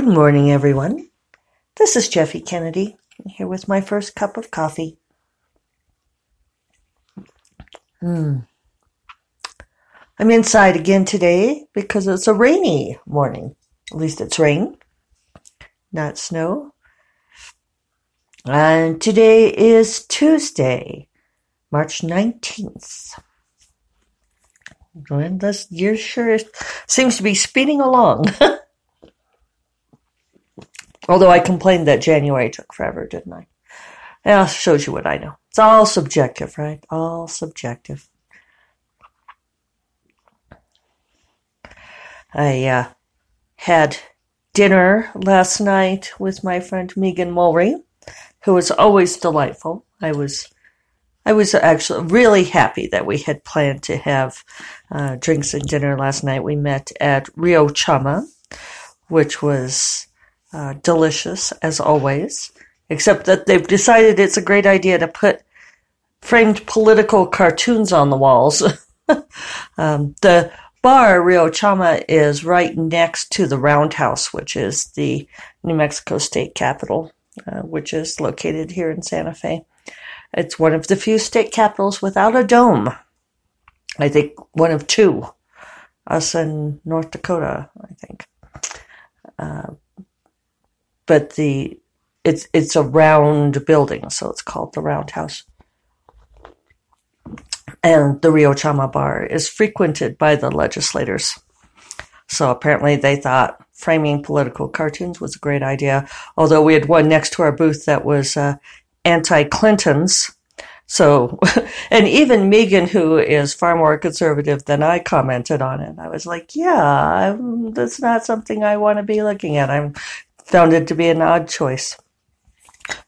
Good morning, everyone. This is Jeffe Kennedy, here with my first cup of coffee. Hmm. I'm inside again today because it's a rainy morning. At least it's rain, not snow. And today is Tuesday, March 19th. And this year sure it seems to be speeding along. Although I complained that January took forever, didn't I? Yeah, shows you what I know. It's all subjective, right? All subjective. I uh, had dinner last night with my friend Megan Mulry, who is always delightful. I was, I was actually really happy that we had planned to have uh, drinks and dinner last night. We met at Rio Chama, which was delicious as always, except that they've decided it's a great idea to put framed political cartoons on the walls. um, the bar, Rio Chama, is right next to the Roundhouse, which is the New Mexico state capitol, uh, which is located here in Santa Fe. It's one of the few state capitals without a dome. I think one of two, us and North Dakota, I think. Uh, but the it's it's a round building, so it's called the Roundhouse. And the Rio Chama bar is frequented by the legislators. So apparently they thought framing political cartoons was a great idea. Although we had one next to our booth that was uh, anti-Clinton's. So, and even Megan, who is far more conservative than I, commented on it. I was like, yeah, that's not something I want to be looking at. I'm found it to be an odd choice.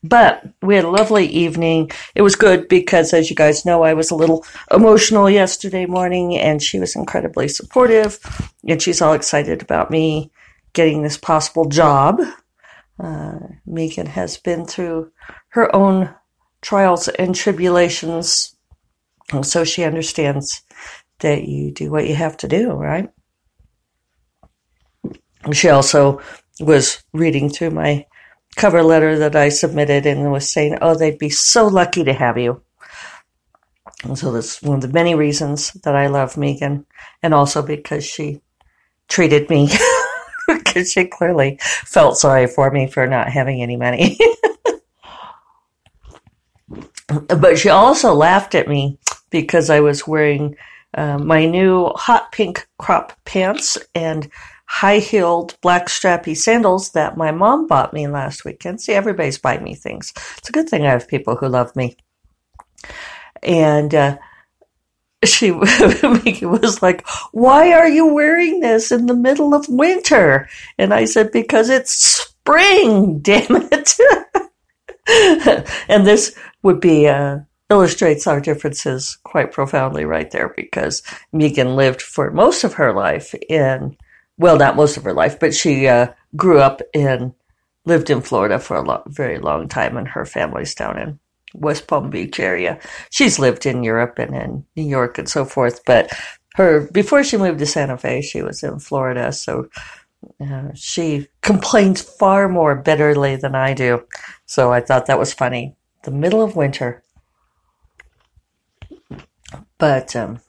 But we had a lovely evening. It was good because, as you guys know, I was a little emotional yesterday morning and she was incredibly supportive and she's all excited about me getting this possible job. Uh, Megan has been through her own trials and tribulations, so she understands that you do what you have to do, right? She also was reading through my cover letter that I submitted and was saying, oh, they'd be so lucky to have you. And so that's one of the many reasons that I love Megan, and also because she treated me, because she clearly felt sorry for me for not having any money. but she also laughed at me because I was wearing uh, my new hot pink crop pants and high heeled black strappy sandals that my mom bought me last weekend. See, everybody's buying me things. It's a good thing I have people who love me. And, uh, she was like, why are you wearing this in the middle of winter? And I said, because it's spring, damn it. and this would be, uh, illustrates our differences quite profoundly right there because Megan lived for most of her life in well, not most of her life, but she uh, grew up in, lived in Florida for a lo- very long time, and her family's down in West Palm Beach area. She's lived in Europe and in New York and so forth, but her before she moved to Santa Fe, she was in Florida, so uh, she complains far more bitterly than I do. So I thought that was funny. The middle of winter, but um,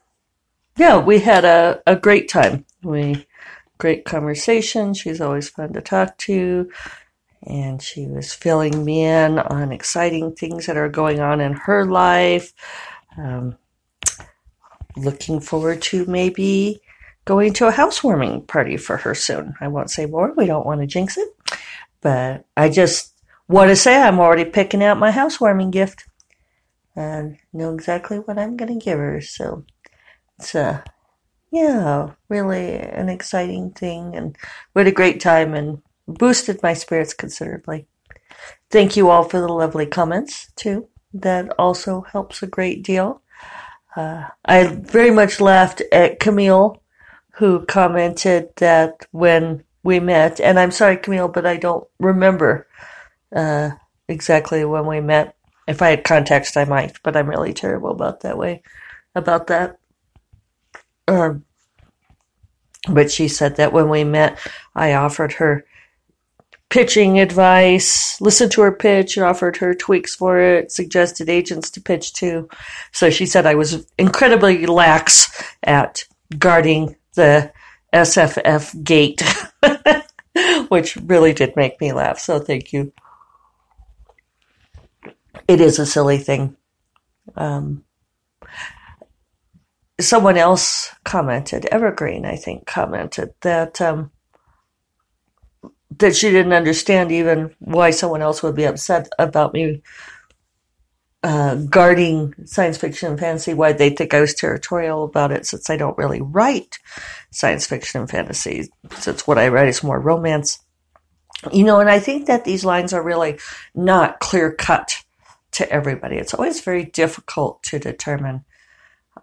yeah, we had a, a great time. We great conversation. She's always fun to talk to. And she was filling me in on exciting things that are going on in her life. Um, looking forward to maybe going to a housewarming party for her soon. I won't say more. We don't want to jinx it. But I just want to say I'm already picking out my housewarming gift and know exactly what I'm going to give her. So it's a uh, yeah, really an exciting thing. And we had a great time and boosted my spirits considerably. Thank you all for the lovely comments, too. That also helps a great deal. Uh, I very much laughed at Camille, who commented that when we met, and I'm sorry, Camille, but I don't remember uh, exactly when we met. If I had context, I might, but I'm really terrible about that way, about that. Um, but she said that when we met, I offered her pitching advice, listened to her pitch, offered her tweaks for it, suggested agents to pitch to. So she said I was incredibly lax at guarding the SFF gate, which really did make me laugh. So thank you. It is a silly thing. Um, someone else commented, Evergreen, I think, commented that um, that she didn't understand even why someone else would be upset about me uh, guarding science fiction and fantasy, why they think I was territorial about it, since I don't really write science fiction and fantasy. Since what I write is more romance. You know, and I think that these lines are really not clear cut to everybody. It's always very difficult to determine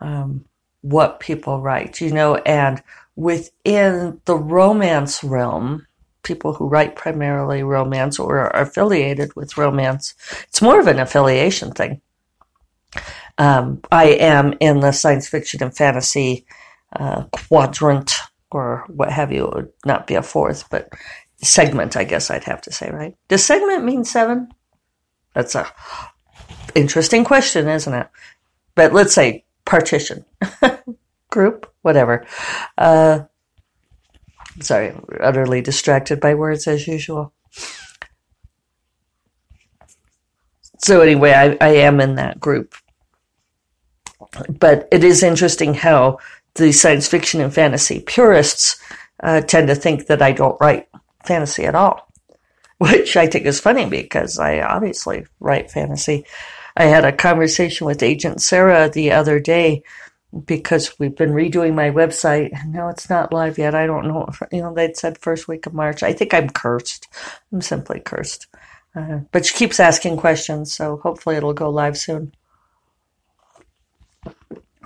um, what people write, you know, and within the romance realm, people who write primarily romance or are affiliated with romance, it's more of an affiliation thing. Um, I am in the science fiction and fantasy uh, quadrant or what have you. It would not be a fourth, but segment, I guess I'd have to say, right? Does segment mean seven? That's a interesting question, isn't it? But let's say partition, group, whatever. Uh, sorry, utterly distracted by words as usual. So anyway, I, I am in that group. But it is interesting how the science fiction and fantasy purists uh, tend to think that I don't write fantasy at all, which I think is funny because I obviously write fantasy. I had a conversation with Agent Sarah the other day because we've been redoing my website. And no, it's not live yet. I don't know. You know, they'd said first week of March. I think I'm cursed. I'm simply cursed. Uh, but she keeps asking questions, so hopefully it'll go live soon.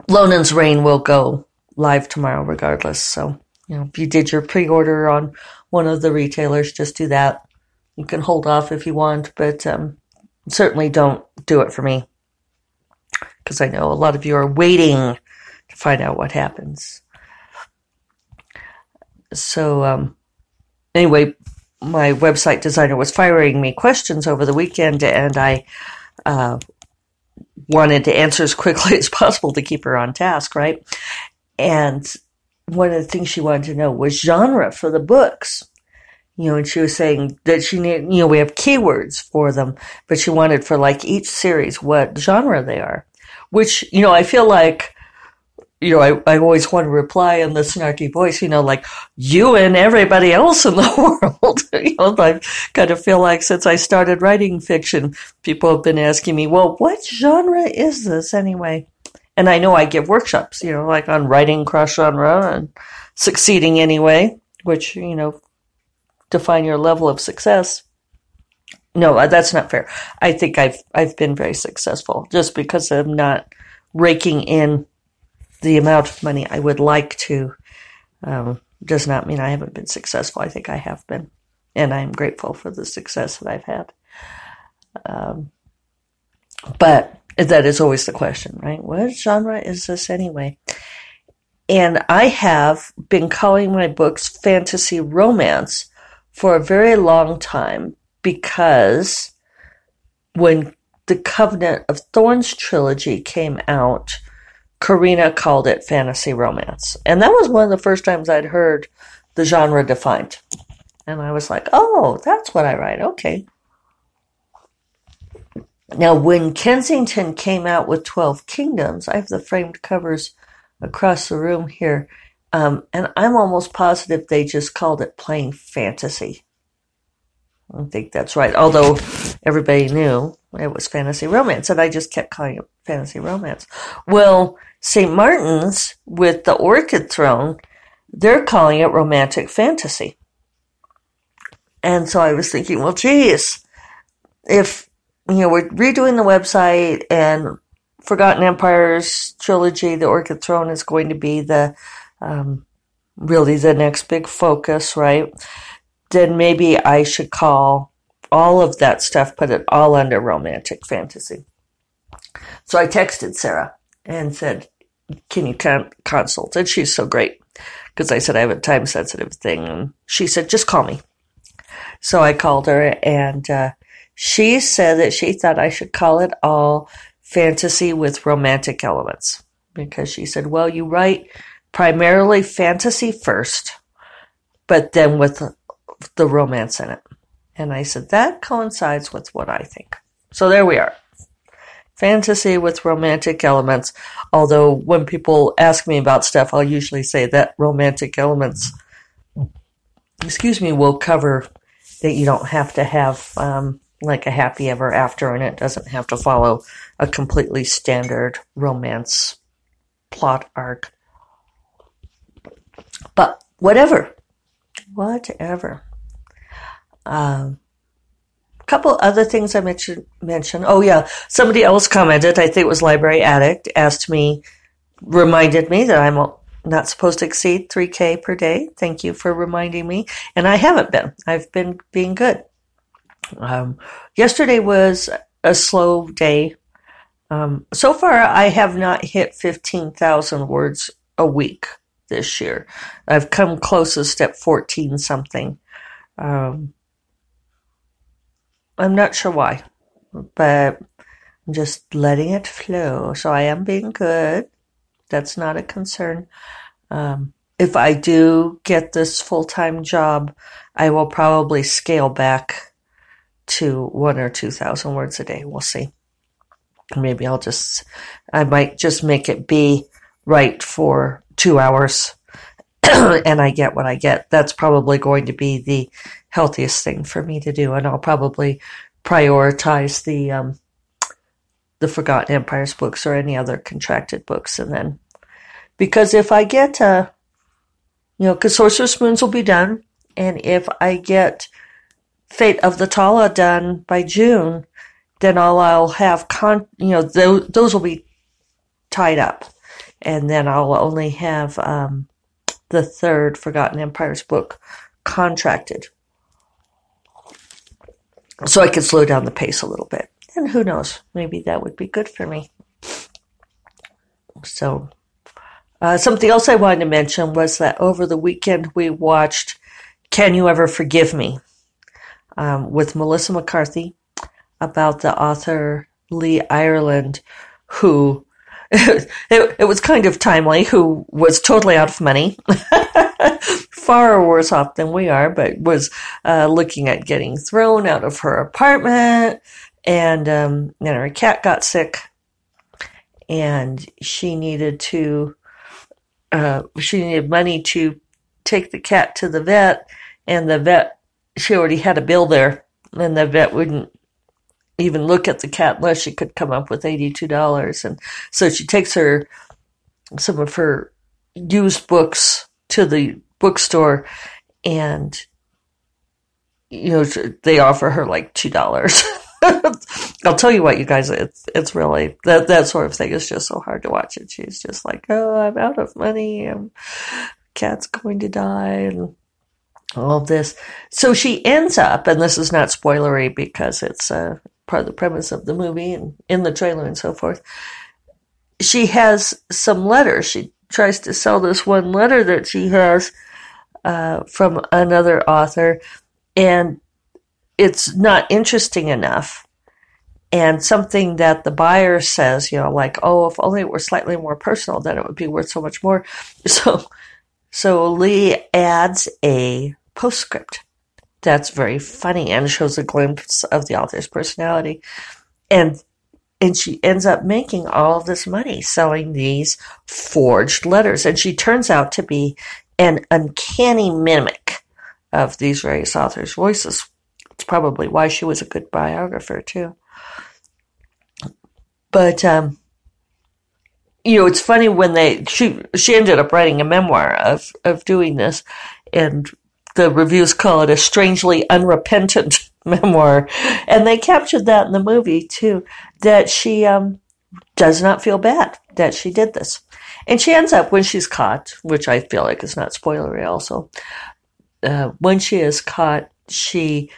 Lonen's Rain will go live tomorrow regardless. So, you know, if you did your pre-order on one of the retailers, just do that. You can hold off if you want, but um, certainly don't do it for me because I know a lot of you are waiting to find out what happens. So, um, anyway, my website designer was firing me questions over the weekend, and I uh, wanted to answer as quickly as possible to keep her on task, right? And one of the things she wanted to know was genre for the books you know, and she was saying that she need, you know, we have keywords for them, but she wanted for like each series what genre they are, which, you know, I feel like, you know, I, I always want to reply in the snarky voice, you know, like you and everybody else in the world. you know, I kind of feel like since I started writing fiction, people have been asking me, well, what genre is this anyway? And I know I give workshops, you know, like on writing cross genre and succeeding anyway, which, you know, define your level of success. No, uh, that's not fair. I think I've I've been very successful just because I'm not raking in the amount of money I would like to. Um, does not mean I haven't been successful. I think I have been, and I'm grateful for the success that I've had. Um, but that is always the question, right? What genre is this anyway? And I have been calling my books fantasy romance for a very long time because when the Covenant of Thorns trilogy came out, Carina called it fantasy romance. And that was one of the first times I'd heard the genre defined. And I was like, oh, that's what I write. Okay. Now, when Kensington came out with 12 Kingdoms, I have the framed covers across the room here. Um, and I'm almost positive they just called it plain fantasy. I think that's right. Although everybody knew it was fantasy romance, and I just kept calling it fantasy romance. Well, St. Martin's with the Orchid Throne, they're calling it romantic fantasy. And so I was thinking, well, geez, if you know we're redoing the website and Forgotten Empires trilogy, the Orchid Throne is going to be the um, really the next big focus, right? Then maybe I should call all of that stuff, put it all under romantic fantasy. So I texted Sarah and said, Can you consult? And she's so great because I said I have a time sensitive thing. And she said, Just call me. So I called her and uh, she said that she thought I should call it all fantasy with romantic elements because she said, well, you write primarily fantasy first, but then with the romance in it. And I said, that coincides with what I think. So there we are. Fantasy with romantic elements. Although when people ask me about stuff, I'll usually say that romantic elements, excuse me, will cover that you don't have to have um, like a happy ever after and it doesn't have to follow a completely standard romance plot arc. But whatever. Whatever. Um, a couple other things I mentioned. Mention. Oh yeah, somebody else commented. I think it was Library Addict asked me, reminded me that I'm not supposed to exceed 3K per day. Thank you for reminding me. And I haven't been. I've been being good. Um, yesterday was a slow day. Um, so far, I have not hit 15,000 words a week this year. I've come closest at 14 something. Um, I'm not sure why, but I'm just letting it flow. So I am being good. That's not a concern. Um, if I do get this full time job, I will probably scale back to one or two thousand words a day. We'll see. Maybe I'll just, I might just make it be right for two hours and I get what I get. That's probably going to be the healthiest thing for me to do, and I'll probably prioritize the um, the Forgotten Empires books or any other contracted books, and then because if I get, uh, you know, because Sorcerous Moons will be done, and if I get Fate of the Tala done by June, then all I'll have con, you know, those, those will be tied up, and then I'll only have um, the third Forgotten Empires book contracted so I could slow down the pace a little bit. And who knows, maybe that would be good for me. So, uh, something else I wanted to mention was that over the weekend we watched Can You Ever Forgive Me um, with Melissa McCarthy about the author Lee Israel, who it, it was kind of timely, who was totally out of money. far worse off than we are, but was uh, looking at getting thrown out of her apartment. And um, then her cat got sick, and she needed to. Uh, she needed money to take the cat to the vet, and the vet she already had a bill there, and the vet wouldn't even look at the cat unless she could come up with eighty-two dollars. And so she takes her some of her used books to the bookstore and you know they offer her like two dollars. I'll tell you what you guys it's it's really that that sort of thing is just so hard to watch. And she's just like oh i'm out of money. And cat's going to die and all this. So she ends up and this is not spoilery because it's uh, part of the premise of the movie and in the trailer and so forth she has some letters she tries to sell this one letter that she has uh, from another author, and it's not interesting enough. And something that the buyer says, you know, like, oh, if only it were slightly more personal, then it would be worth so much more. So, so Lee adds a postscript that's very funny and shows a glimpse of the author's personality. And and she ends up making all this money selling these forged letters. And she turns out to be an uncanny mimic of these various authors' voices. It's probably why she was a good biographer too. But um, you know, it's funny when they she she ended up writing a memoir of of doing this, and the reviews call it a strangely unrepentant memoir, and they captured that in the movie too. That she um, does not feel bad that she did this. And she ends up, when she's caught, which I feel like is not spoilery also, uh, when she is caught, she,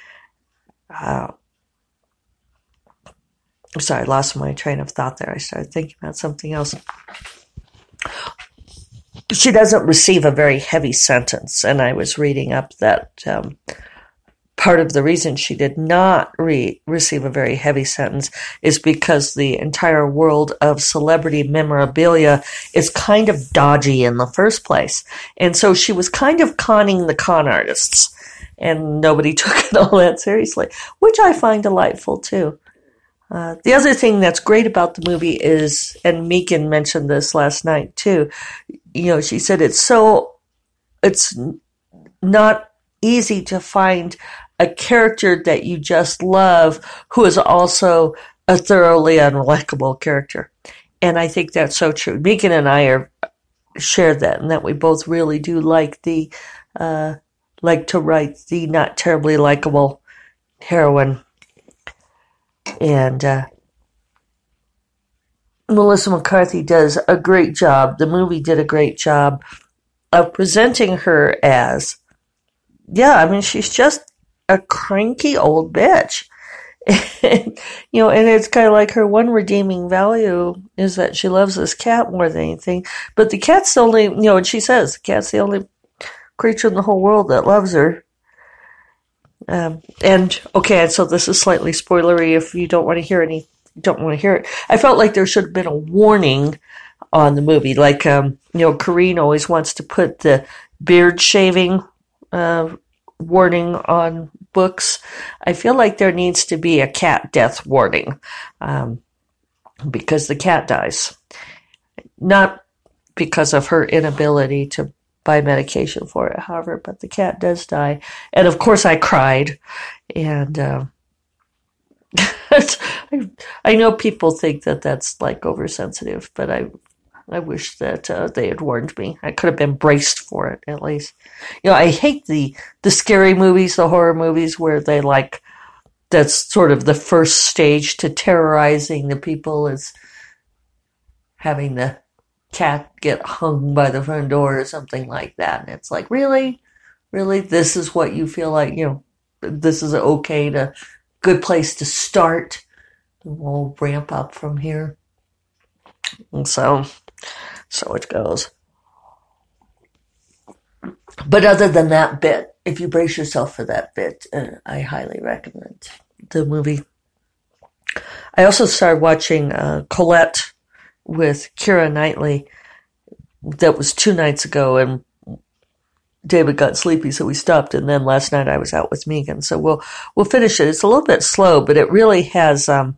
uh, I'm sorry, I lost my train of thought there. I started thinking about something else. She doesn't receive a very heavy sentence, and I was reading up that um, part of the reason she did not re- receive a very heavy sentence is because the entire world of celebrity memorabilia is kind of dodgy in the first place. And so she was kind of conning the con artists and nobody took it all that seriously, which I find delightful too. Uh, the other thing that's great about the movie is, and Megan mentioned this last night too, you know, she said it's so, it's not easy to find a character that you just love who is also a thoroughly unlikable character. And I think that's so true. Megan and I are shared that and that we both really do like the, uh, like to write the not terribly likable heroine and uh, Melissa McCarthy does a great job. The movie did a great job of presenting her as, yeah, I mean, she's just a cranky old bitch. And, you know, and it's kind of like her one redeeming value is that she loves this cat more than anything. But the cat's the only, you know, and she says the cat's the only creature in the whole world that loves her. Um, and okay, so this is slightly spoilery if you don't want to hear any, don't want to hear it. I felt like there should have been a warning on the movie, like um, you know, Carine always wants to put the beard shaving uh, warning on books. I feel like there needs to be a cat death warning um, because the cat dies, not because of her inability to buy medication for it, however, but the cat does die. And of course, I cried. And uh, I, I know people think that that's like oversensitive, but I I wish that uh, they had warned me. I could have been braced for it at least. You know, I hate the the scary movies, the horror movies where they like that's sort of the first stage to terrorizing the people is having the cat get hung by the front door or something like that. And it's like, really? Really? This is what you feel like, you know, this is okay to, good place to start. We'll ramp up from here. And so, so it goes. But other than that bit, if you brace yourself for that bit, uh, I highly recommend the movie. I also started watching uh, Colette with Keira Knightley. That was two nights ago, and David got sleepy, so we stopped. And then last night I was out with Megan, so we'll we'll finish it. It's a little bit slow, but it really has um,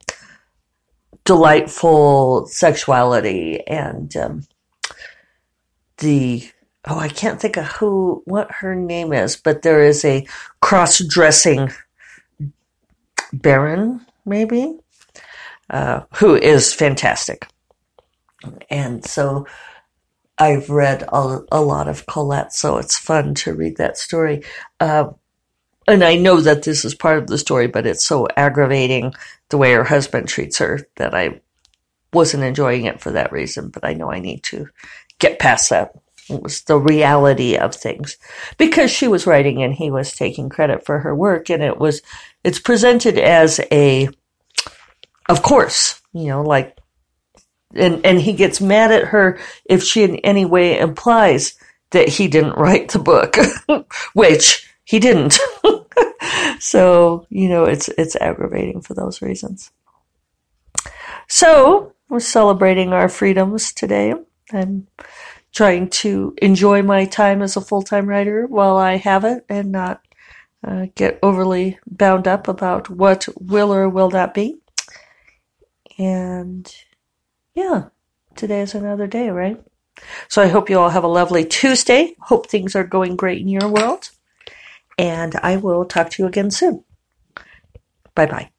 delightful sexuality and um, the oh I can't think of who what her name is, but there is a cross dressing Baron maybe uh, who is fantastic. And so I've read a, a, lot of Colette, so it's fun to read that story. Uh, and I know that this is part of the story, but it's so aggravating the way her husband treats her that I wasn't enjoying it for that reason. But I know I need to get past that. It was the reality of things because she was writing and he was taking credit for her work, and it was it's presented as a, of course, you know, like and and he gets mad at her if she in any way implies that he didn't write the book, which he didn't. so you know it's it's aggravating for those reasons. So we're celebrating our freedoms today. I'm trying to enjoy my time as a full time writer while I have it and not uh, get overly bound up about what will or will not be. And yeah, today is another day, right? So I hope you all have a lovely Tuesday. Hope things are going great in your world. And I will talk to you again soon. Bye bye.